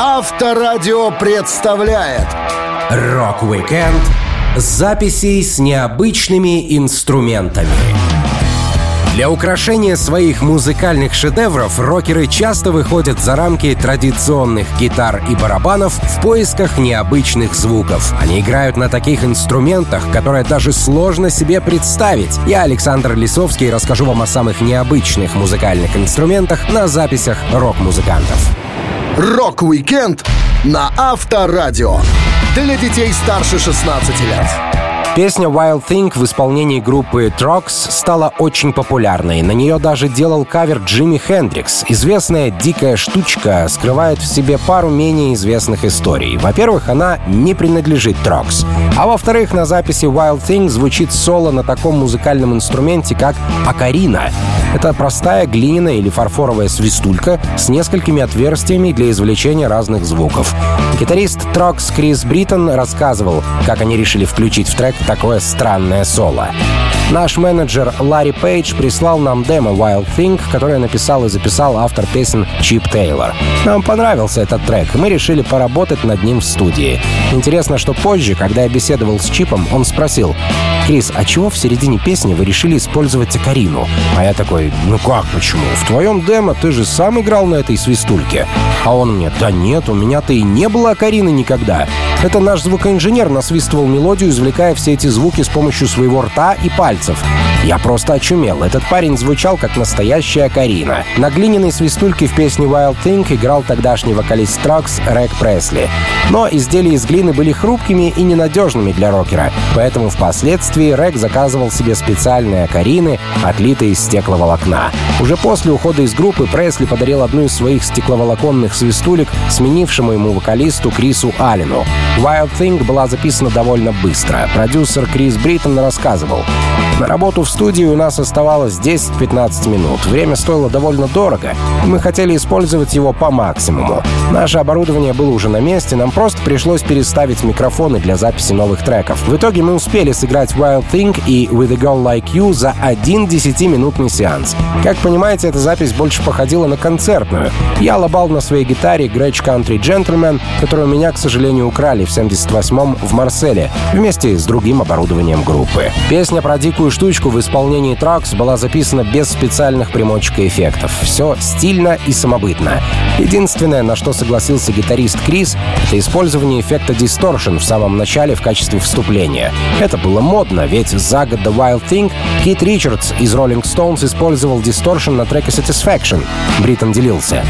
Авторадио представляет Рок-викенд записей с необычными инструментами. Для украшения своих музыкальных шедевров рокеры часто выходят за рамки традиционных гитар и барабанов в поисках необычных звуков. Они играют на таких инструментах, которые даже сложно себе представить. Я, Александр Лисовский, расскажу вам о самых необычных музыкальных инструментах на записях рок-музыкантов. Рок-викенд на Авторадио. Для детей старше 16 лет. Песня Wild Thing в исполнении группы Troggs стала очень популярной. На нее даже делал кавер Джимми Хендрикс. Известная «Дикая штучка» скрывает в себе пару менее известных историй. Во-первых, она не принадлежит Troggs. А во-вторых, на записи Wild Thing звучит соло на таком музыкальном инструменте, как окарина. Это простая глиняная или фарфоровая свистулька с несколькими отверстиями для извлечения разных звуков. Гитарист Troggs Крис Бриттон рассказывал, как они решили включить в трек такое странное соло. Наш менеджер Ларри Пейдж прислал нам демо Wild Thing, которое написал и записал автор песен Чип Тейлор. Нам понравился этот трек, и мы решили поработать над ним в студии. Интересно, что позже, когда я беседовал с Чипом, он спросил, «Крис, а чего в середине песни вы решили использовать Акарину?» А я такой, «Ну как, почему? В твоем демо ты же сам играл на этой свистульке». А он мне, «Да нет, у меня-то и не было Акарины никогда. Это наш звукоинженер насвистывал мелодию, извлекая все эти звуки с помощью своего рта и пальцев. Я просто очумел. Этот парень звучал как настоящая Карина. На глиняной свистульке в песне Wild Thing играл тогдашний вокалист Трокс Рэг Пресли. Но изделия из глины были хрупкими и ненадежными для рокера, поэтому впоследствии Рэг заказывал себе специальные Карины, отлитые из стекловолокна. Уже после ухода из группы Пресли подарил одну из своих стекловолоконных свистулек сменившему ему вокалисту Крису Аллену. Wild Thing была записана довольно быстро. Продюсер Крис Бриттон рассказывал. На работу в студии у нас оставалось 10-15 минут. Время стоило довольно дорого, мы хотели использовать его по максимуму. Наше оборудование было уже на месте, нам просто пришлось переставить микрофоны для записи новых треков. В итоге мы успели сыграть Wild Thing и With a Girl Like You за один 10-минутный сеанс. Как понимаете, эта запись больше походила на концертную. Я лобал на своей гитаре Gretsch Country Gentleman, которую меня, к сожалению, украли в 78-м в Марселе, вместе с другим оборудованием группы. Песня про дикую штучку в исполнении Тракс была записана без специальных примочек и эффектов. Все стильно и самобытно. Единственное, на что согласился гитарист Крис, это использование эффекта Distortion в самом начале в качестве вступления. Это было модно, ведь за год The Wild Thing Кит Ричардс из Rolling Stones использовал Distortion на треке Satisfaction. Бриттон делился.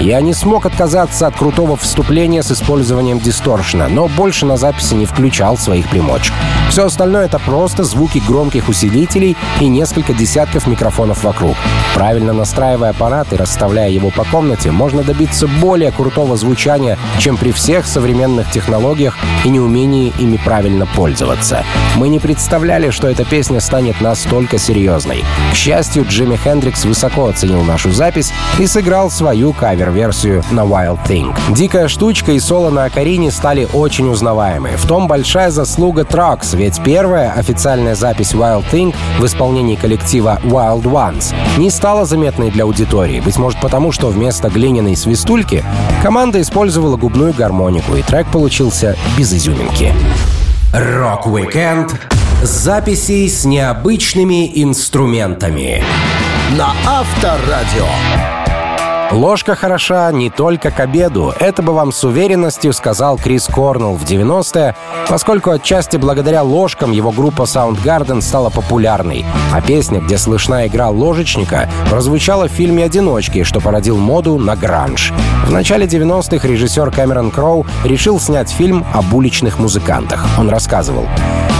Я не смог отказаться от крутого вступления с использованием дисторшена, но больше на записи не включал своих примочек. Все остальное — это просто звуки громких усилителей и несколько десятков микрофонов вокруг. Правильно настраивая аппарат и расставляя его по комнате, можно добиться более крутого звучания, чем при всех современных технологиях и неумении ими правильно пользоваться. Мы не представляли, что эта песня станет настолько серьезной. К счастью, Джимми Хендрикс высоко оценил нашу запись и сыграл свою кавер-версию на Wild Thing. Дикая штучка и соло на Акарине стали очень узнаваемы. В том большая заслуга Тракс, ведь первая официальная запись Wild Thing в исполнении коллектива Wild Ones не стала заметной для аудитории, быть может потому, что вместо глиняной свистульки команда использовала губную гармонику, и трек получился без изюминки. Рок-викенд записей с необычными инструментами на Авторадио. Ложка хороша не только к обеду. Это бы вам с уверенностью сказал Крис Корнелл в 90-е, поскольку отчасти благодаря ложкам его группа Soundgarden стала популярной, а песня, где слышна игра ложечника, прозвучала в фильме «Одиночки», что породил моду на гранж. В начале 90-х режиссер Кэмерон Кроу решил снять фильм об уличных музыкантах. Он рассказывал.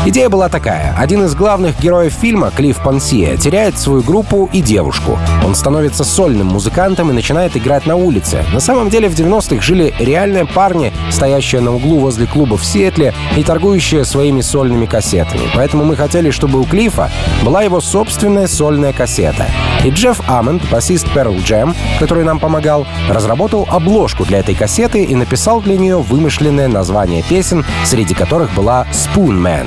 Идея была такая. Один из главных героев фильма, Клифф Пансия, теряет свою группу и девушку. Он становится сольным музыкантом и начинает играть на улице. На самом деле в 90-х жили реальные парни, стоящие на углу возле клуба в Сиэтле и торгующие своими сольными кассетами. Поэтому мы хотели, чтобы у Клиффа была его собственная сольная кассета. И Джефф Амонд, басист Pearl Jam, который нам помогал, разработал обложку для этой кассеты и написал для нее вымышленное название песен, среди которых была Spoon Man.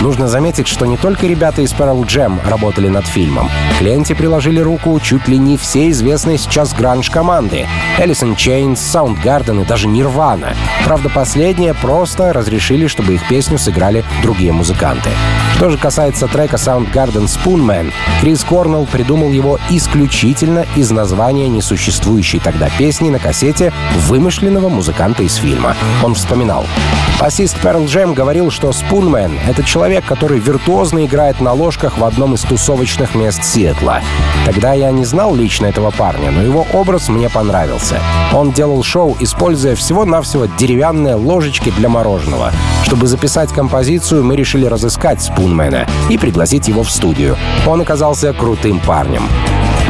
Нужно заметить, что не только ребята из Pearl Jam работали над фильмом. К ленте приложили руку чуть ли не все известные сейчас гранж-команды. In Chains, Soundgarden и даже Nirvana. Правда, последние просто разрешили, чтобы их песню сыграли другие музыканты. Что же касается трека Soundgarden Spoonman, Крис Корнелл придумал его исключительно из названия несуществующей тогда песни на кассете вымышленного музыканта из фильма. Он вспоминал. Басист Pearl Jam говорил, что Spoonman — это человек, который виртуозно играет на ложках в одном из тусовочных мест Сиэтла. Тогда я не знал лично этого парня, но его образ мне понравился. Он делал шоу, используя всего-навсего деревянные ложечки для мороженого. Чтобы записать композицию, мы решили разыскать Спунмена и пригласить его в студию. Он оказался крутым парнем.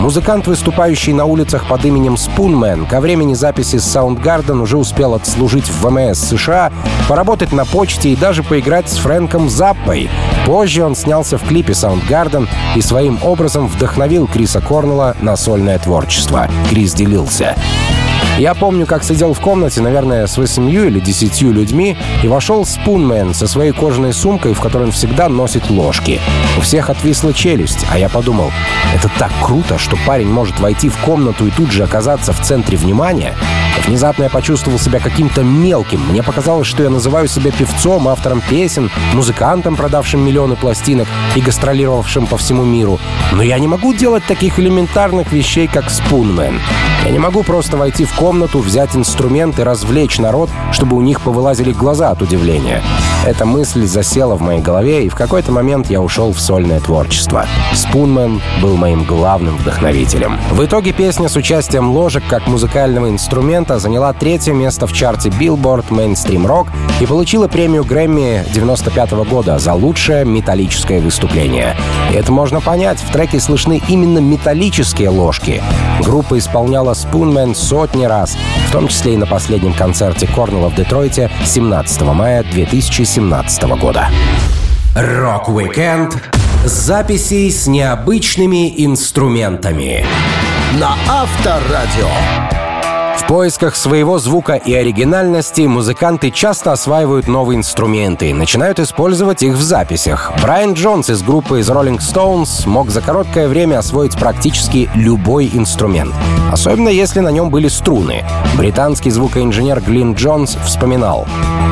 Музыкант, выступающий на улицах под именем Spoonman, ко времени записи Soundgarden уже успел отслужить в ВМС США, поработать на почте и даже поиграть с Фрэнком Заппой. Позже он снялся в клипе Soundgarden и своим образом вдохновил Криса Корнелла на сольное творчество. Крис делился. Я помню, как сидел в комнате, наверное, с восемью или десятью людьми, и вошел Спунмен со своей кожаной сумкой, в которой он всегда носит ложки. У всех отвисла челюсть, а я подумал, это так круто, что парень может войти в комнату и тут же оказаться в центре внимания. Внезапно я почувствовал себя каким-то мелким. Мне показалось, что я называю себя певцом, автором песен, музыкантом, продавшим миллионы пластинок и гастролировавшим по всему миру. Но я не могу делать таких элементарных вещей, как Спунмен. Я не могу просто войти в комнату, взять инструмент и развлечь народ, чтобы у них повылазили глаза от удивления. Эта мысль засела в моей голове, и в какой-то момент я ушел в сольное творчество. Спунмен был моим главным вдохновителем. В итоге песня с участием ложек как музыкального инструмента заняла третье место в чарте Billboard Mainstream Rock и получила премию Грэмми 95 года за лучшее металлическое выступление. И это можно понять, в треке слышны именно металлические ложки. Группа исполняла Spoonman сотни раз, в том числе и на последнем концерте Корнелла в Детройте 17 мая 2017 года. Рок-викенд записей с необычными инструментами. На Авторадио. В поисках своего звука и оригинальности музыканты часто осваивают новые инструменты и начинают использовать их в записях. Брайан Джонс из группы из Rolling Stones мог за короткое время освоить практически любой инструмент, особенно если на нем были струны. Британский звукоинженер Глин Джонс вспоминал.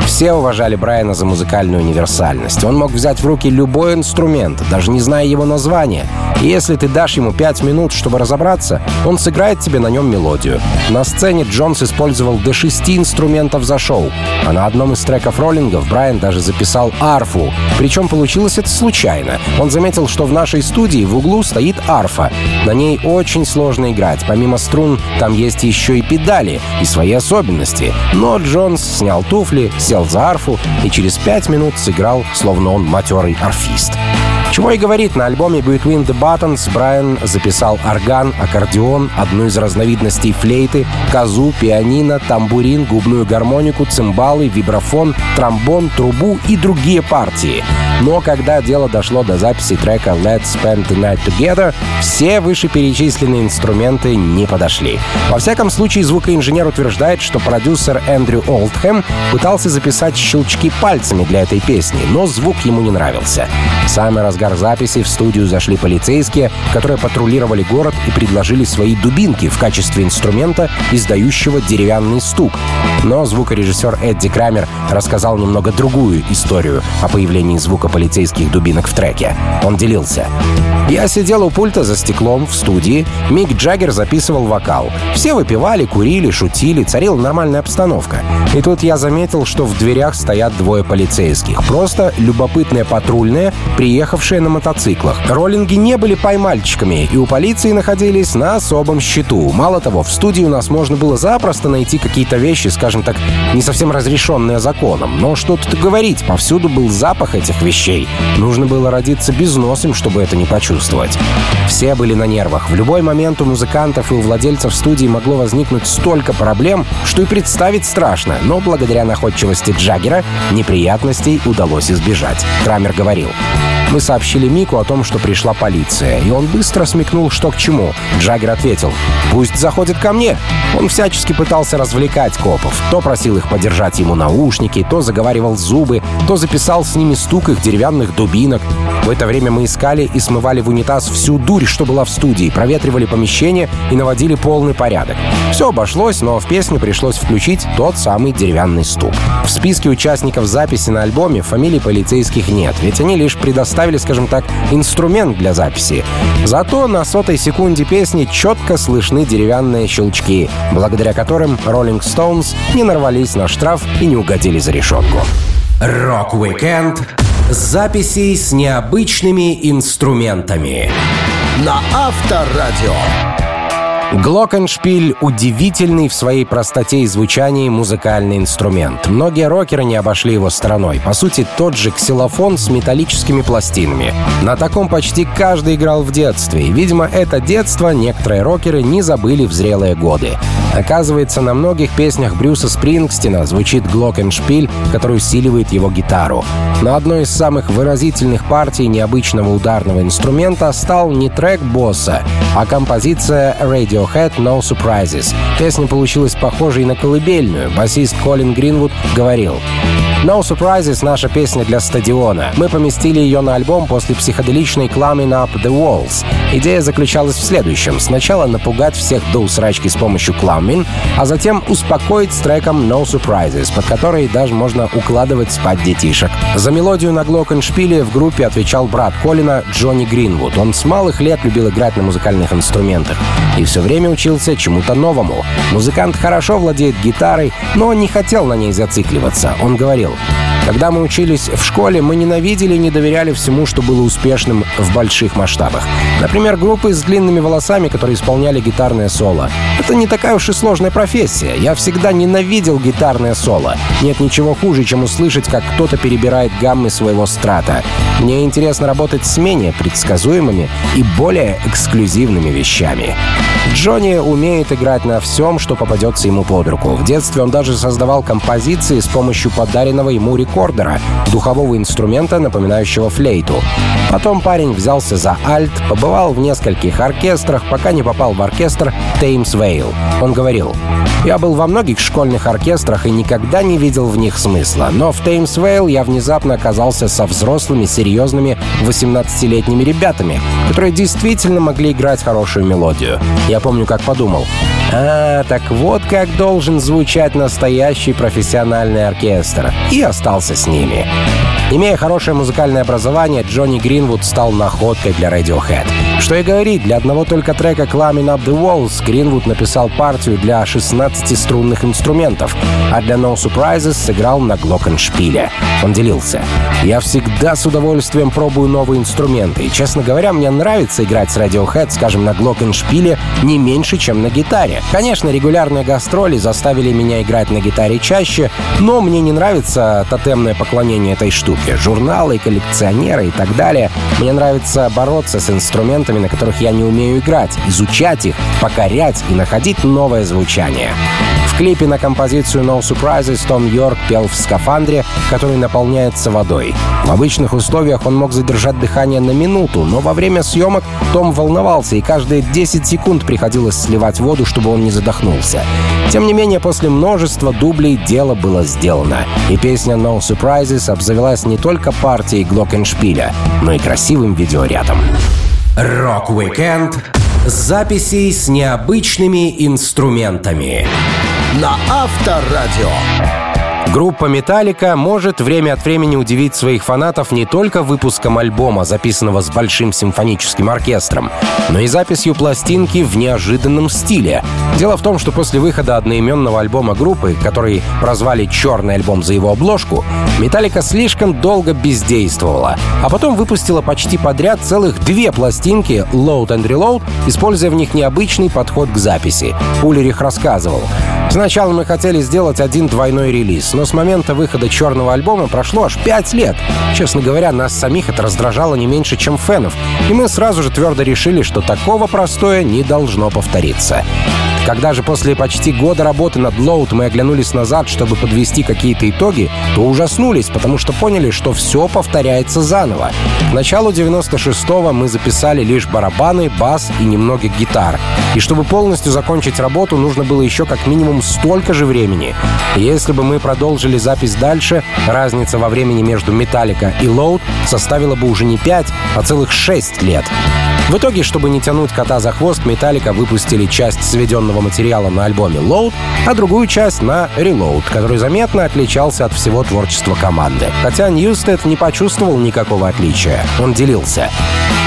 Все уважали Брайана за музыкальную универсальность. Он мог взять в руки любой инструмент, даже не зная его названия. И если ты дашь ему пять минут, чтобы разобраться, он сыграет тебе на нем мелодию. На сцене Джонс использовал до шести инструментов за шоу, а на одном из треков роллингов Брайан даже записал арфу. Причем получилось это случайно. Он заметил, что в нашей студии в углу стоит арфа. На ней очень сложно играть. Помимо струн, там есть еще и педали и свои особенности. Но Джонс снял туфли, сел за арфу и через пять минут сыграл, словно он матерый арфист. Чего и говорит, на альбоме Between the Buttons Брайан записал орган, аккордеон, одну из разновидностей флейты, козу, пианино, тамбурин, губную гармонику, цимбалы, вибрафон, тромбон, трубу и другие партии. Но когда дело дошло до записи трека Let's Spend the Night Together, все вышеперечисленные инструменты не подошли. Во всяком случае, звукоинженер утверждает, что продюсер Эндрю Олдхэм пытался записать щелчки пальцами для этой песни, но звук ему не нравился. Самый разгар записи в студию зашли полицейские, которые патрулировали город и предложили свои дубинки в качестве инструмента, издающего деревянный стук. Но звукорежиссер Эдди Крамер рассказал немного другую историю о появлении звука полицейских дубинок в треке. Он делился. Я сидел у пульта за стеклом в студии. Мик Джаггер записывал вокал. Все выпивали, курили, шутили, царила нормальная обстановка. И тут я заметил, что в дверях стоят двое полицейских. Просто любопытные патрульные, приехавшие на мотоциклах. Роллинги не были поймальчиками, и у полиции находились на особом счету. Мало того, в студии у нас можно было запросто найти какие-то вещи, скажем так, не совсем разрешенные законом. Но что тут говорить, повсюду был запах этих вещей. Нужно было родиться безносым, чтобы это не почувствовать. Все были на нервах. В любой момент у музыкантов и у владельцев студии могло возникнуть столько проблем, что и представить страшно. Но благодаря находчивости Джаггера неприятностей удалось избежать. Крамер говорил, Мы сообщили Мику о том, что пришла полиция, и он быстро смекнул, что к чему. Джаггер ответил, «Пусть заходит ко мне». Он всячески пытался развлекать копов. То просил их подержать ему наушники, то заговаривал зубы, то записал с ними стук их деревянных дубинок. В это время мы искали и смывали в унитаз всю дурь, что была в студии, проветривали помещение и наводили полный порядок. Все обошлось, но в песню пришлось включить тот самый деревянный ступ. В списке участников записи на альбоме фамилий полицейских нет, ведь они лишь предоставили, скажем так, инструмент для записи. Зато на сотой секунде песни четко слышны деревянные щелчки, благодаря которым Rolling Stones не нарвались на штраф и не угодили за решетку. Рок-викенд записей с необычными инструментами. На Авторадио. Глокеншпиль — удивительный в своей простоте и звучании музыкальный инструмент. Многие рокеры не обошли его стороной. По сути, тот же ксилофон с металлическими пластинами. На таком почти каждый играл в детстве. И, видимо, это детство некоторые рокеры не забыли в зрелые годы. Оказывается, на многих песнях Брюса Спрингстина звучит глокеншпиль, который усиливает его гитару. Но одной из самых выразительных партий необычного ударного инструмента стал не трек босса, а композиция Radiohead «No Surprises». Песня получилась похожей на колыбельную. Басист Колин Гринвуд говорил No Surprises — наша песня для стадиона. Мы поместили ее на альбом после психоделичной Climbing Up the Walls. Идея заключалась в следующем. Сначала напугать всех до усрачки с помощью Climbing, а затем успокоить с треком No Surprises, под который даже можно укладывать спать детишек. За мелодию на глокеншпиле в группе отвечал брат Колина Джонни Гринвуд. Он с малых лет любил играть на музыкальных инструментах и все время учился чему-то новому. Музыкант хорошо владеет гитарой, но не хотел на ней зацикливаться. Он говорил, Radio. Когда мы учились в школе, мы ненавидели и не доверяли всему, что было успешным в больших масштабах. Например, группы с длинными волосами, которые исполняли гитарное соло. Это не такая уж и сложная профессия. Я всегда ненавидел гитарное соло. Нет ничего хуже, чем услышать, как кто-то перебирает гаммы своего страта. Мне интересно работать с менее предсказуемыми и более эксклюзивными вещами. Джонни умеет играть на всем, что попадется ему под руку. В детстве он даже создавал композиции с помощью подаренного ему рекордера, духового инструмента, напоминающего флейту. Потом парень взялся за альт, побывал в нескольких оркестрах, пока не попал в оркестр Теймс Вейл. Он говорил, «Я был во многих школьных оркестрах и никогда не видел в них смысла, но в Теймс Вейл я внезапно оказался со взрослыми, серьезными 18-летними ребятами, которые действительно могли играть хорошую мелодию. Я помню, как подумал, а, так вот как должен звучать настоящий профессиональный оркестр. И остался с ними. Имея хорошее музыкальное образование, Джонни Гринвуд стал находкой для Radiohead. Что и говорить, для одного только трека «Climbing Up the Walls» Гринвуд написал партию для 16 струнных инструментов, а для No Surprises сыграл на глокеншпиле. Он делился. «Я всегда с удовольствием пробую новые инструменты, и, честно говоря, мне нравится играть с Radiohead, скажем, на глокеншпиле не меньше, чем на гитаре. Конечно, регулярные гастроли заставили меня играть на гитаре чаще, но мне не нравится тотемное поклонение этой штуки журналы, коллекционеры и так далее. Мне нравится бороться с инструментами, на которых я не умею играть, изучать их, покорять и находить новое звучание. Клипе на композицию No Surprises Том Йорк пел в скафандре, который наполняется водой. В обычных условиях он мог задержать дыхание на минуту, но во время съемок Том волновался, и каждые 10 секунд приходилось сливать воду, чтобы он не задохнулся. Тем не менее, после множества дублей дело было сделано, и песня No Surprises обзавелась не только партией Глокеншпиля, но и красивым видеорядом. Рок-викенд записей с необычными инструментами. На Авторадио. Группа «Металлика» может время от времени удивить своих фанатов не только выпуском альбома, записанного с большим симфоническим оркестром, но и записью пластинки в неожиданном стиле. Дело в том, что после выхода одноименного альбома группы, который прозвали «Черный альбом» за его обложку, «Металлика» слишком долго бездействовала, а потом выпустила почти подряд целых две пластинки «Load and Reload», используя в них необычный подход к записи. Улерих рассказывал. «Сначала мы хотели сделать один двойной релиз, но с момента выхода черного альбома прошло аж пять лет. Честно говоря, нас самих это раздражало не меньше, чем фенов, и мы сразу же твердо решили, что такого простое не должно повториться. Когда же после почти года работы над Load мы оглянулись назад, чтобы подвести какие-то итоги, то ужаснулись, потому что поняли, что все повторяется заново. К началу 96-го мы записали лишь барабаны, бас и немного гитар. И чтобы полностью закончить работу, нужно было еще как минимум столько же времени. Если бы мы продолжили запись дальше, разница во времени между Металлика и Load составила бы уже не 5, а целых 6 лет. В итоге, чтобы не тянуть кота за хвост, Металлика выпустили часть сведенного материала на альбоме Load, а другую часть на Reload, который заметно отличался от всего творчества команды. Хотя Ньюстед не почувствовал никакого отличия. Он делился.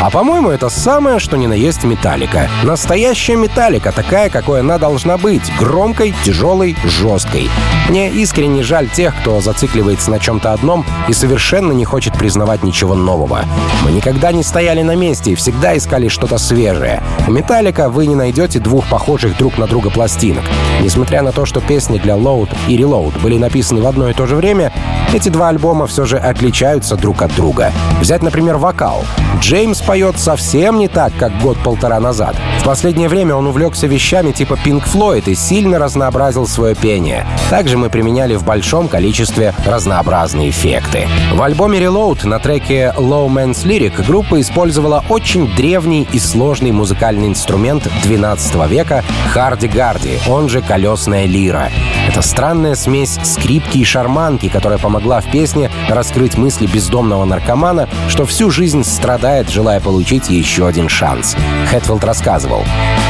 А по-моему, это самое, что ни на есть металлика. Настоящая металлика, такая, какой она должна быть. Громкой, тяжелой, жесткой. Мне искренне жаль тех, кто зацикливается на чем-то одном и совершенно не хочет признавать ничего нового. Мы никогда не стояли на месте и всегда искали что-то свежее. У металлика вы не найдете двух похожих друг на друга пластинок. Несмотря на то, что песни для Load и Reload были написаны в одно и то же время, эти два альбома все же отличаются друг от друга. Взять, например, вокал. Джеймс поет совсем не так, как год-полтора назад. В последнее время он увлекся вещами типа Pink Floyd и сильно разнообразил свое пение. Также мы применяли в большом количестве разнообразные эффекты. В альбоме Reload на треке Low Man's Lyric группа использовала очень древний и сложный музыкальный инструмент 12 века харди-гарди, он же колесная лира. Это странная смесь скрипки и шарманки, которая помогла в песне раскрыть мысли бездомного наркомана, что всю жизнь страдает, желая получить еще один шанс. Хэтфилд рассказывал.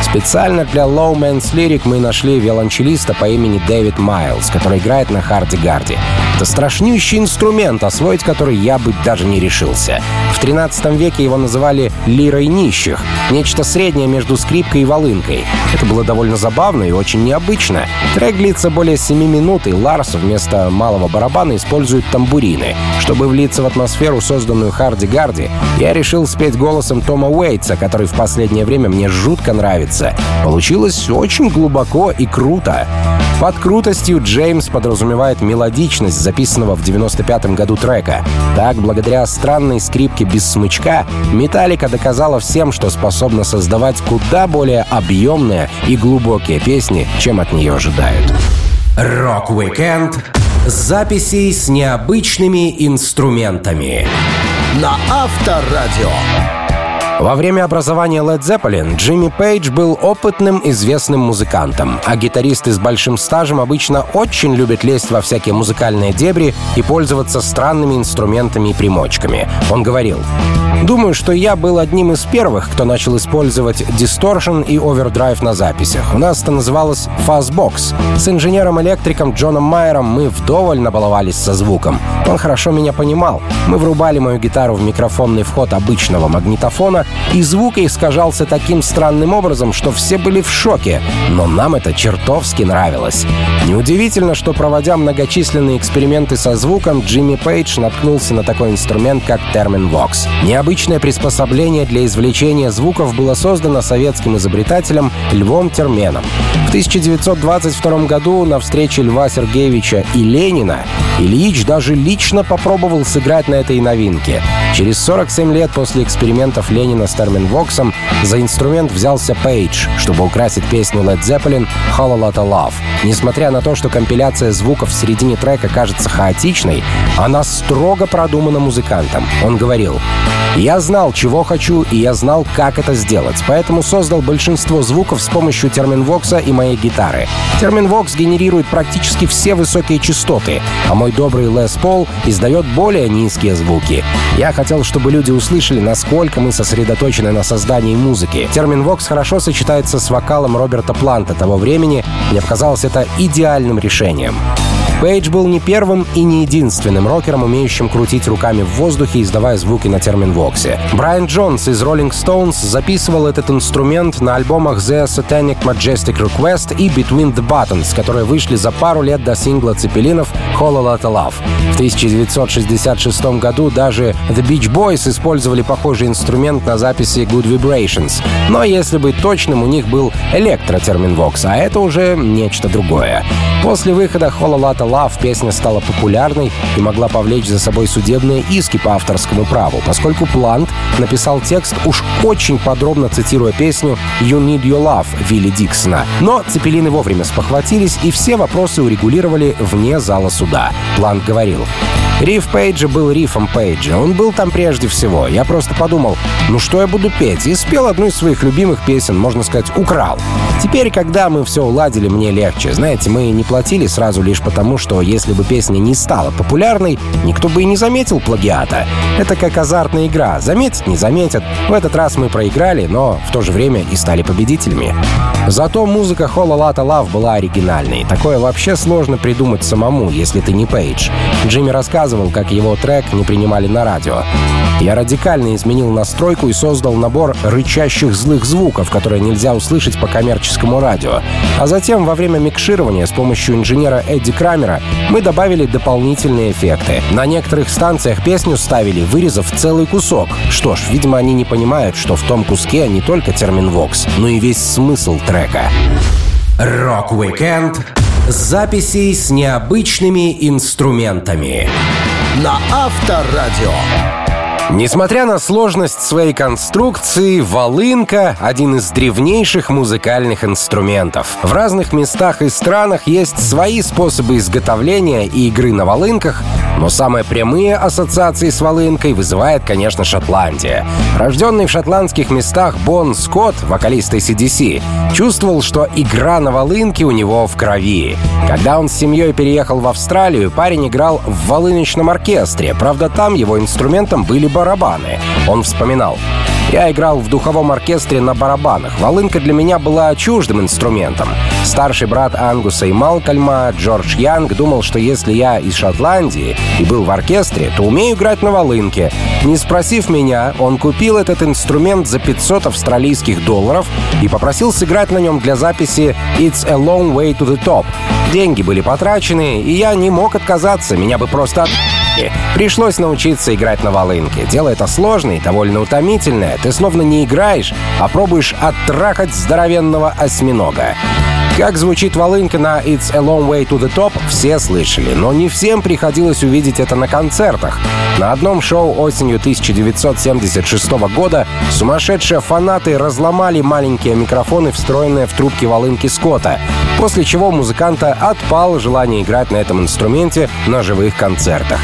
Специально для Low Man's Lyric мы нашли виолончелиста по имени Дэвид Майлз, который играет на харди-гарде. Это страшнющий инструмент, освоить который я бы даже не решился. В 13 веке его называли «лирой нищих», нечто среднее между скрипкой и волынкой. Это было довольно забавно и очень необычно. Трек длится более 7 минут, и Ларс вместо малого барабана использует тамбурины. Чтобы влиться в атмосферу, созданную Харди Гарди, я решил спеть голосом Тома Уэйтса, который в последнее время мне жутко нравится. Получилось очень глубоко и круто. Под крутостью Джеймс подразумевает мелодичность записанного в 95 году трека. Так, благодаря странной скрипке без смычка, Металлика доказала всем, что способна создавать куда более объемные и глубокие песни, чем от нее ожидают. Рок-викенд записей с необычными инструментами. На Авторадио. Во время образования Led Zeppelin Джимми Пейдж был опытным, известным музыкантом, а гитаристы с большим стажем обычно очень любят лезть во всякие музыкальные дебри и пользоваться странными инструментами и примочками. Он говорил, «Думаю, что я был одним из первых, кто начал использовать дисторшн и овердрайв на записях. У нас это называлось fuzz box. С инженером-электриком Джоном Майером мы вдоволь набаловались со звуком. Он хорошо меня понимал. Мы врубали мою гитару в микрофонный вход обычного магнитофона, и звук искажался таким странным образом, что все были в шоке, но нам это чертовски нравилось. Неудивительно, что проводя многочисленные эксперименты со звуком, Джимми Пейдж наткнулся на такой инструмент, как терменвокс. Необычное приспособление для извлечения звуков было создано советским изобретателем Львом Терменом. В 1922 году на встрече Льва Сергеевича и Ленина Ильич даже лично попробовал сыграть на этой новинке. Через 47 лет после экспериментов Ленина с терминвоксом за инструмент взялся Пейдж, чтобы украсить песню Led Zeppelin «Whole Lotta Love». Несмотря на то, что компиляция звуков в середине трека кажется хаотичной, она строго продумана музыкантом. Он говорил, «Я знал, чего хочу, и я знал, как это сделать, поэтому создал большинство звуков с помощью терминвокса и моей гитары. Терминвокс генерирует практически все высокие частоты, а мой добрый Лес Пол издает более низкие звуки. Я хотел, чтобы люди услышали, насколько мы сосредоточены на создании музыки. Термин «вокс» хорошо сочетается с вокалом Роберта Планта того времени. Мне показалось это идеальным решением. Пейдж был не первым и не единственным рокером, умеющим крутить руками в воздухе, издавая звуки на терминвоксе. Брайан Джонс из Rolling Stones записывал этот инструмент на альбомах The Satanic Majestic Request и Between the Buttons, которые вышли за пару лет до сингла Цепелинов Whole Lotta Love. В 1966 году даже The Beach Boys использовали похожий инструмент на записи Good Vibrations. Но если быть точным, у них был электротерминвокс, а это уже нечто другое. После выхода Whole Lotta Love» песня стала популярной и могла повлечь за собой судебные иски по авторскому праву, поскольку Плант написал текст, уж очень подробно цитируя песню «You Need Your Love» Вилли Диксона. Но Цепелины вовремя спохватились и все вопросы урегулировали вне зала суда. Плант говорил, Риф Пейджа был рифом Пейджа. Он был там прежде всего. Я просто подумал, ну что я буду петь? И спел одну из своих любимых песен, можно сказать, украл. Теперь, когда мы все уладили, мне легче. Знаете, мы не платили сразу лишь потому, что если бы песня не стала популярной, никто бы и не заметил плагиата. Это как азартная игра. Заметить не заметят. В этот раз мы проиграли, но в то же время и стали победителями. Зато музыка Холла Лата Лав была оригинальной. Такое вообще сложно придумать самому, если ты не Пейдж. Джимми рассказывал, рассказывал, как его трек не принимали на радио. Я радикально изменил настройку и создал набор рычащих злых звуков, которые нельзя услышать по коммерческому радио. А затем во время микширования с помощью инженера Эдди Крамера мы добавили дополнительные эффекты. На некоторых станциях песню ставили, вырезав целый кусок. Что ж, видимо, они не понимают, что в том куске не только термин «вокс», но и весь смысл трека. Рок-викенд записей с необычными инструментами на Авторадио. Несмотря на сложность своей конструкции, волынка — один из древнейших музыкальных инструментов. В разных местах и странах есть свои способы изготовления и игры на волынках, но самые прямые ассоциации с волынкой вызывает, конечно, Шотландия. Рожденный в шотландских местах Бон Скотт, вокалист AC/DC, чувствовал, что игра на волынке у него в крови. Когда он с семьей переехал в Австралию, парень играл в волыночном оркестре. Правда, там его инструментом были барабаны. Он вспоминал. Я играл в духовом оркестре на барабанах. Волынка для меня была чуждым инструментом. Старший брат Ангуса и Малкольма, Джордж Янг, думал, что если я из Шотландии и был в оркестре, то умею играть на волынке. Не спросив меня, он купил этот инструмент за 500 австралийских долларов и попросил сыграть на нем для записи «It's a long way to the top». Деньги были потрачены, и я не мог отказаться, меня бы просто от... Пришлось научиться играть на волынке. Дело это сложное и довольно утомительное. Ты словно не играешь, а пробуешь оттрахать здоровенного осьминога. Как звучит волынка на «It's a long way to the top» все слышали, но не всем приходилось увидеть это на концертах. На одном шоу осенью 1976 года сумасшедшие фанаты разломали маленькие микрофоны, встроенные в трубки волынки Скотта, после чего музыканта отпало желание играть на этом инструменте на живых концертах.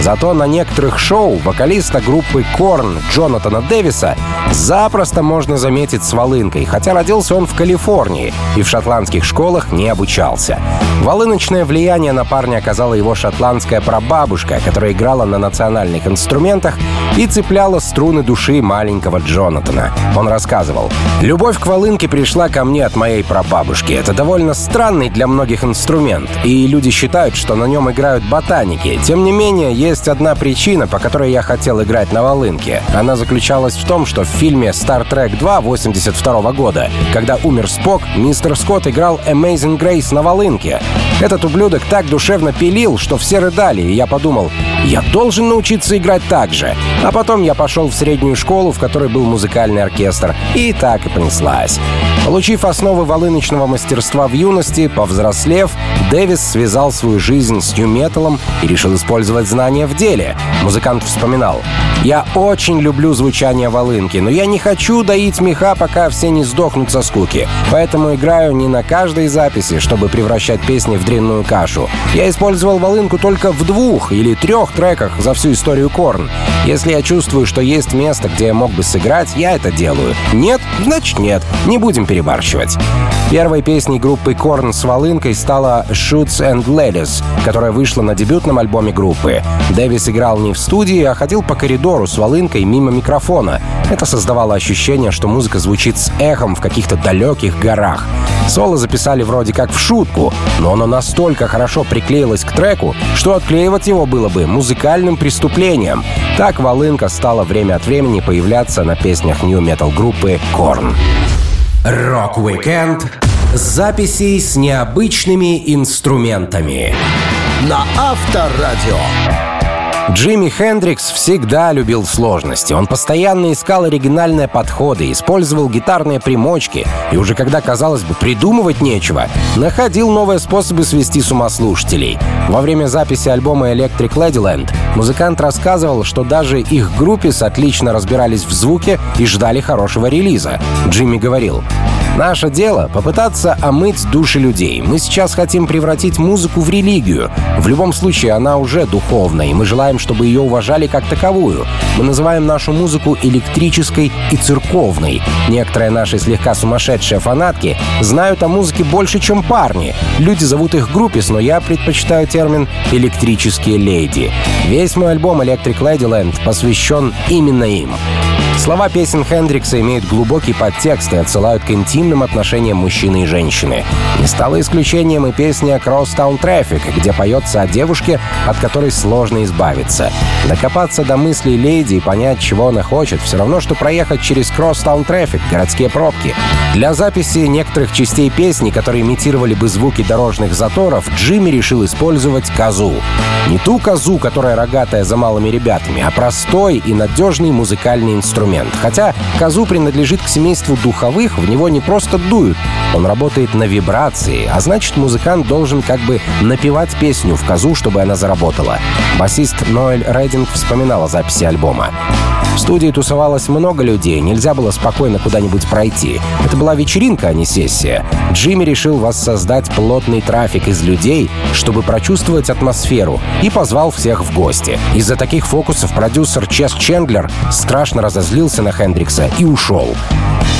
Зато на некоторых шоу вокалиста группы Корн Джонатана Дэвиса запросто можно заметить с волынкой, хотя родился он в Калифорнии и в шотландских школах не обучался. Волыночное влияние на парня оказала его шотландская прабабушка, которая играла на национальных инструментах и цепляла струны души маленького Джонатана. Он рассказывал, «Любовь к волынке пришла ко мне от моей прабабушки. Это довольно странный для многих инструмент, и люди считают, что на нем играют ботаники. Тем не менее, есть есть одна причина, по которой я хотел играть на волынке. Она заключалась в том, что в фильме Star Trek 2 82 года, когда умер Спок, мистер Скотт играл Amazing Grace на волынке. Этот ублюдок так душевно пилил, что все рыдали, и я подумал, я должен научиться играть так же. А потом я пошел в среднюю школу, в которой был музыкальный оркестр, и так и понеслась. Получив основы волыночного мастерства в юности, повзрослев, Дэвис связал свою жизнь с нью-металом и решил использовать знания в деле. Музыкант вспоминал. «Я очень люблю звучание волынки, но я не хочу доить меха, пока все не сдохнут со скуки. Поэтому играю не на каждой записи, чтобы превращать песни в дрянную кашу. Я использовал волынку только в двух или трех треках за всю историю Корн. Если я чувствую, что есть место, где я мог бы сыграть, я это делаю. Нет? Значит нет. Не будем перебарщивать. Первой песней группы Корн с волынкой стала «Shoots and Ladies», которая вышла на дебютном альбоме группы. Дэвис играл не в студии, а ходил по коридору с волынкой мимо микрофона. Это создавало ощущение, что музыка звучит с эхом в каких-то далеких горах. Соло записали вроде как в шутку, но оно настолько хорошо приклеилось к треку, что отклеивать его было бы музыкальным преступлением. Так волынка стала время от времени появляться на песнях нью-метал группы Korn. Рок-викенд записей с необычными инструментами на Авторадио. Джимми Хендрикс всегда любил сложности. Он постоянно искал оригинальные подходы, использовал гитарные примочки и уже когда, казалось бы, придумывать нечего, находил новые способы свести с ума слушателей. Во время записи альбома Electric Ladyland музыкант рассказывал, что даже их группе отлично разбирались в звуке и ждали хорошего релиза. Джимми говорил, Наше дело — попытаться омыть души людей. Мы сейчас хотим превратить музыку в религию. В любом случае, она уже духовная, и мы желаем, чтобы ее уважали как таковую. Мы называем нашу музыку электрической и церковной. Некоторые наши слегка сумасшедшие фанатки знают о музыке больше, чем парни. Люди зовут их группис, но я предпочитаю термин «электрические леди». Весь мой альбом «Electric Ladyland» посвящен именно им. Слова песен Хендрикса имеют глубокий подтекст и отсылают к интимным отношениям мужчины и женщины. Не стало исключением и песня «Crosstown Traffic», где поется о девушке, от которой сложно избавиться. Докопаться до мыслей леди и понять, чего она хочет, все равно, что проехать через Crosstown Traffic, городские пробки. Для записи некоторых частей песни, которые имитировали бы звуки дорожных заторов, Джимми решил использовать козу. Не ту козу, которая рогатая за малыми ребятами, а простой и надежный музыкальный инструмент инструмент. Хотя козу принадлежит к семейству духовых, в него не просто дуют. Он работает на вибрации, а значит музыкант должен как бы напевать песню в козу, чтобы она заработала. Басист Ноэль Рейдинг вспоминал о записи альбома. В студии тусовалось много людей, нельзя было спокойно куда-нибудь пройти. Это была вечеринка, а не сессия. Джимми решил воссоздать плотный трафик из людей, чтобы прочувствовать атмосферу, и позвал всех в гости. Из-за таких фокусов продюсер Чес Чендлер страшно разозлился на Хендрикса и ушел.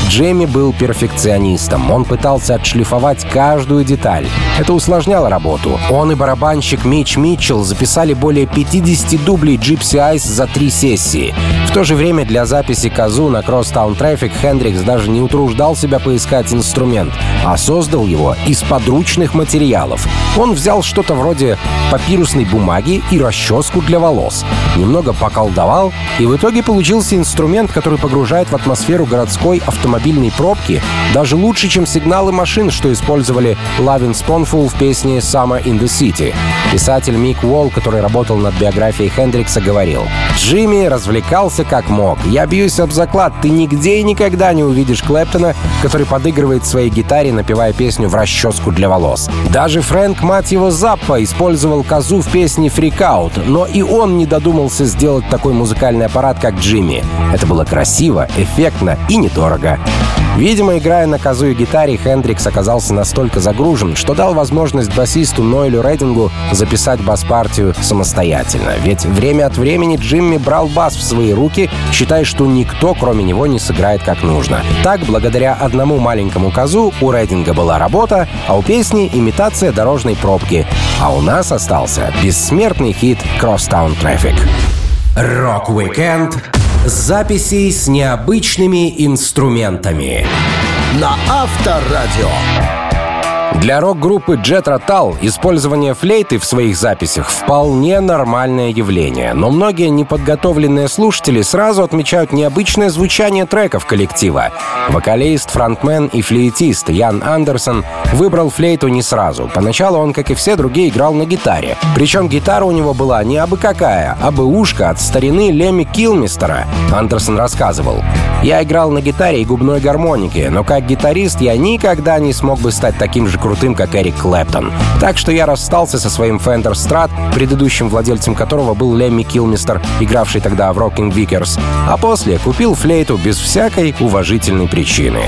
Джейми был перфекционистом. Он пытался отшлифовать каждую деталь. Это усложняло работу. Он и барабанщик Мич Митчелл записали более 50 дублей Gypsy Eyes за три сессии. В то же время для записи казу на Crosstown Traffic Хендрикс даже не утруждал себя поискать инструмент, а создал его из подручных материалов. Он взял что-то вроде папирусной бумаги и расческу для волос. Немного поколдовал, и в итоге получился инструмент, который погружает в атмосферу городской автомобильной пробки даже лучше, чем сигналы машин, что использовали Lovin' Spoonful в песне «Summer in the City». Писатель Мик Уолл, который работал над биографией Хендрикса, говорил, «Джимми развлекался как мог. Я бьюсь об заклад, ты нигде и никогда не увидишь Клэптона, который подыгрывает своей гитаре, напевая песню в расческу для волос. Даже Фрэнк, мать его, Заппа использовал казу в песне «Freak Out», но и он не додумался сделать такой музыкальный аппарат, как Джимми. Это было красиво, эффектно и недорого. Видимо, играя на козу и гитаре, Хендрикс оказался настолько загружен, что дал возможность басисту Нойлю Рейдингу записать бас-партию самостоятельно. Ведь время от времени Джимми брал бас в свои руки, считая, что никто, кроме него, не сыграет как нужно. Так, благодаря одному маленькому козу, у Рейдинга была работа, а у песни — имитация дорожной пробки. А у нас остался бессмертный хит «Crosstown Traffic». Рок-викенд записей с необычными инструментами. На Авторадио. Для рок-группы Jethro Tull использование флейты в своих записях вполне нормальное явление, но многие неподготовленные слушатели сразу отмечают необычное звучание треков коллектива. Вокалист, фронтмен и флейтист Ян Андерсон выбрал флейту не сразу. Поначалу он, как и все другие, играл на гитаре. Причем гитара у него была не абы какая, а бэушка от старины Леми Килмистера. Андерсон рассказывал. «Я играл на гитаре и губной гармонике, но как гитарист я никогда не смог бы стать таким же крутым, как Эрик Клэптон. Так что я расстался со своим Fender Strat, предыдущим владельцем которого был Лемми Килмистер, игравший тогда в Rocking Vickers, а после купил флейту без всякой уважительной причины.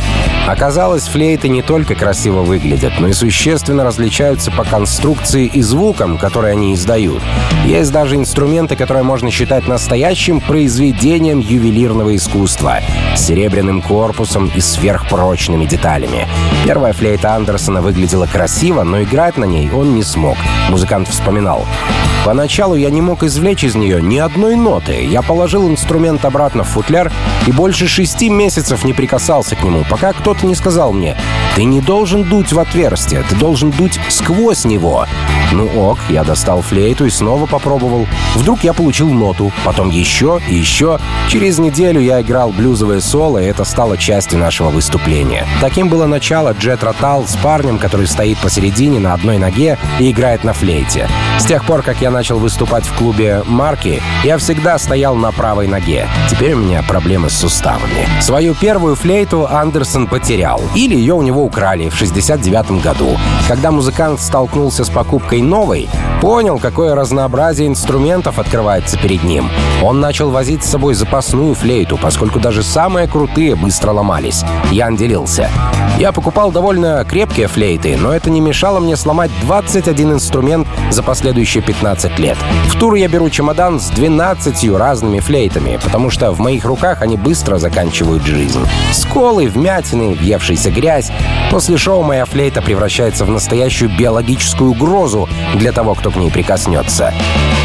Оказалось, флейты не только красиво выглядят, но и существенно различаются по конструкции и звукам, которые они издают. Есть даже инструменты, которые можно считать настоящим произведением ювелирного искусства серебряным корпусом и сверхпрочными деталями. Первая флейта Андерсона выглядит выглядела красиво, но играть на ней он не смог. Музыкант вспоминал. Поначалу я не мог извлечь из нее ни одной ноты. Я положил инструмент обратно в футляр и больше шести месяцев не прикасался к нему, пока кто-то не сказал мне, «Ты не должен дуть в отверстие, ты должен дуть сквозь него». Ну ок, я достал флейту и снова попробовал. Вдруг я получил ноту, потом еще и еще. Через неделю я играл блюзовое соло, и это стало частью нашего выступления. Таким было начало Джет Ротал с парнем, который стоит посередине на одной ноге и играет на флейте. С тех пор, как я начал выступать в клубе «Марки», я всегда стоял на правой ноге. Теперь у меня проблемы с суставами. Свою первую флейту Андерсон потерял. Или ее у него украли в 69 году. Когда музыкант столкнулся с покупкой новой, понял, какое разнообразие инструментов открывается перед ним. Он начал возить с собой запасную флейту, поскольку даже самые крутые быстро ломались. Ян делился. Я покупал довольно крепкие флейты, но это не мешало мне сломать 21 инструмент за последующие 15 лет. В тур я беру чемодан с 12 разными флейтами, потому что в моих руках они быстро заканчивают жизнь. Сколы, вмятины, въевшаяся грязь. После шоу моя флейта превращается в настоящую биологическую угрозу для того, кто к ней прикоснется.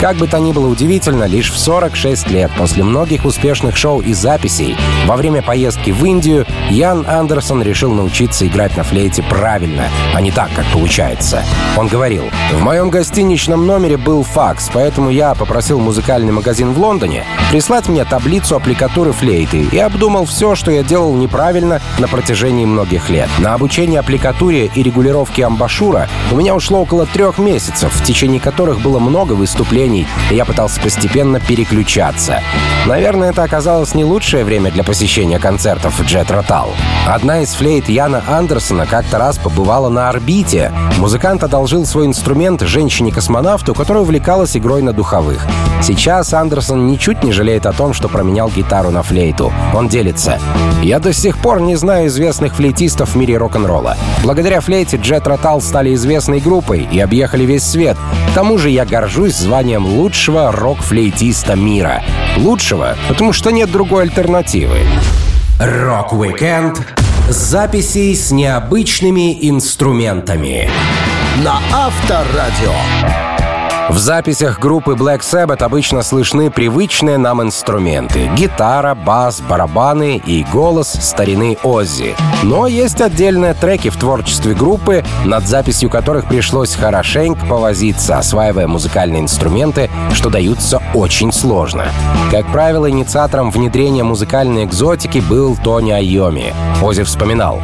Как бы то ни было удивительно, лишь в 46 лет после многих успешных шоу и записей во время поездки в Индию Ян Андерсон решил научиться играть на флейте правильно, а не так, как получается. Он говорил, «В моем гостиничном номере был факс, поэтому я попросил музыкальный магазин в Лондоне прислать мне таблицу аппликатуры флейты и обдумал все, что я делал неправильно на протяжении многих лет. На обучение аппликатуре и регулировке амбашура у меня ушло около трех месяцев, в течение которых было много выступлений, и я пытался постепенно переключаться. Наверное, это оказалось не лучшее время для посещения концертов Джет Ротал. Одна из флейт Яна Андерсона как-то раз побывала на орбите. Музыкант одолжил свой инструмент женщине-космонавту, которая увлекалась игрой на духовых. Сейчас Андерсон ничуть не жалеет о том, что променял гитару на флейту. Он делится. «Я до сих пор не знаю известных флейтистов в мире рок-н-ролла. Благодаря флейте Jethro Tull стали известной группой и объехали весь свет. К тому же я горжусь званием лучшего рок-флейтиста мира. Лучшего, потому что нет другой альтернативы. Рок-викенд записей с необычными инструментами. На Авторадио. В записях группы Black Sabbath обычно слышны привычные нам инструменты — гитара, бас, барабаны и голос старины Оззи. Но есть отдельные треки в творчестве группы, над записью которых пришлось хорошенько повозиться, осваивая музыкальные инструменты, что даются очень сложно. Как правило, инициатором внедрения музыкальной экзотики был Тони Айоми. Оззи вспоминал.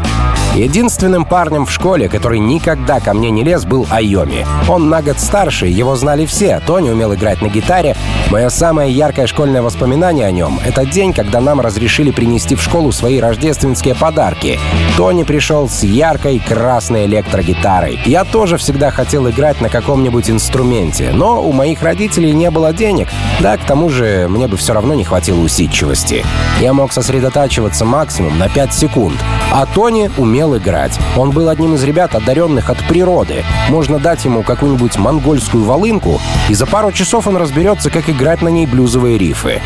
Единственным парнем в школе, который никогда ко мне не лез, был Айоми. Он на год старше, его знали все. Тони умел играть на гитаре. Мое самое яркое школьное воспоминание о нем — это день, когда нам разрешили принести в школу свои рождественские подарки. Тони пришел с яркой красной электрогитарой. Я тоже всегда хотел играть на каком-нибудь инструменте, но у моих родителей не было денег. Да, к тому же мне бы все равно не хватило усидчивости. Я мог сосредотачиваться максимум на 5 секунд, а Тони умел умел играть. Он был одним из ребят, одаренных от природы. Можно дать ему какую-нибудь монгольскую волынку, и за пару часов он разберется, как играть на ней блюзовые рифы.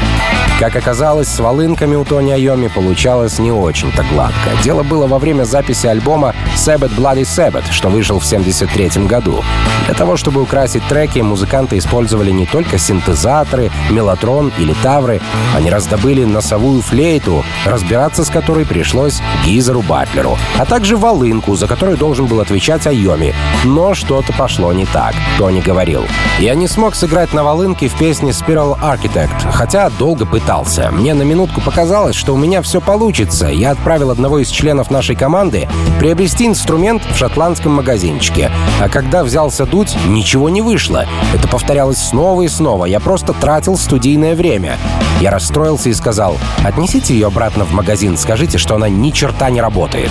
Как оказалось, с волынками у Тони Айоми получалось не очень-то гладко. Дело было во время записи альбома Sabbath Bloody Sabbath, что вышел в 1973 году. Для того, чтобы украсить треки, музыканты использовали не только синтезаторы, мелатрон или тавры, они раздобыли носовую флейту, разбираться с которой пришлось Гизеру Батлеру, а также волынку, за которую должен был отвечать Айоми. Но что-то пошло не так, Тони говорил. Я не смог сыграть на волынке в песне Spiral Architect, хотя долго пытался пытался. Мне на минутку показалось, что у меня все получится. Я отправил одного из членов нашей команды приобрести инструмент в шотландском магазинчике. А когда взялся дуть, ничего не вышло. Это повторялось снова и снова. Я просто тратил студийное время. Я расстроился и сказал, отнесите ее обратно в магазин, скажите, что она ни черта не работает.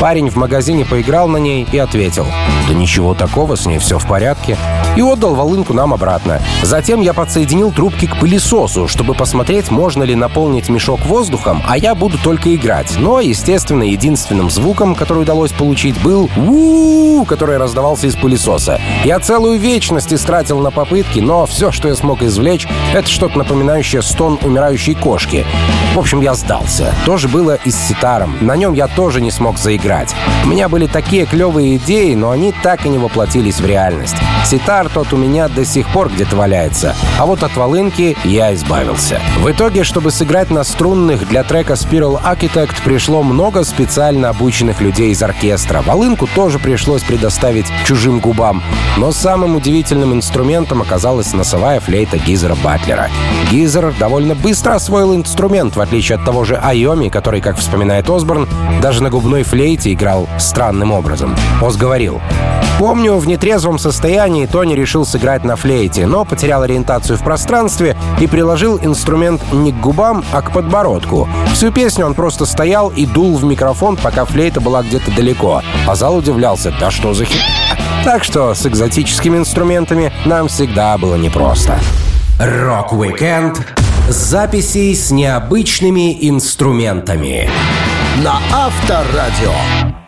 Парень в магазине поиграл на ней и ответил, да ничего такого, с ней все в порядке. И отдал волынку нам обратно. Затем я подсоединил трубки к пылесосу, чтобы посмотреть, можно ли наполнить мешок воздухом, а я буду только играть. Но, естественно, единственным звуком, который удалось получить, был у который раздавался из пылесоса. Я целую вечность истратил на попытки, но все, что я смог извлечь, это что-то напоминающее стон умирающей кошки. В общем, я сдался. То же было и с ситаром. На нем я тоже не смог заиграть. У меня были такие клевые идеи, но они так и не воплотились в реальность. Ситар тот у меня до сих пор где-то валяется, а вот от волынки я избавился. В итоге, чтобы сыграть на струнных для трека Spiral Architect пришло много специально обученных людей из оркестра. Волынку тоже пришлось предоставить чужим губам. Но самым удивительным инструментом оказалась носовая флейта Гизера Батлера. Гизер довольно быстро освоил инструмент, в отличие от того же Айоми, который, как вспоминает Осборн, даже на губной флейте играл странным образом. Оз говорил, Помню, в нетрезвом состоянии Тони решил сыграть на флейте, но потерял ориентацию в пространстве и приложил инструмент не к губам, а к подбородку. Всю песню он просто стоял и дул в микрофон, пока флейта была где-то далеко. А зал удивлялся, да что за хер... Так что с экзотическими инструментами нам всегда было непросто. Рок-викенд записей с необычными инструментами на Авторадио.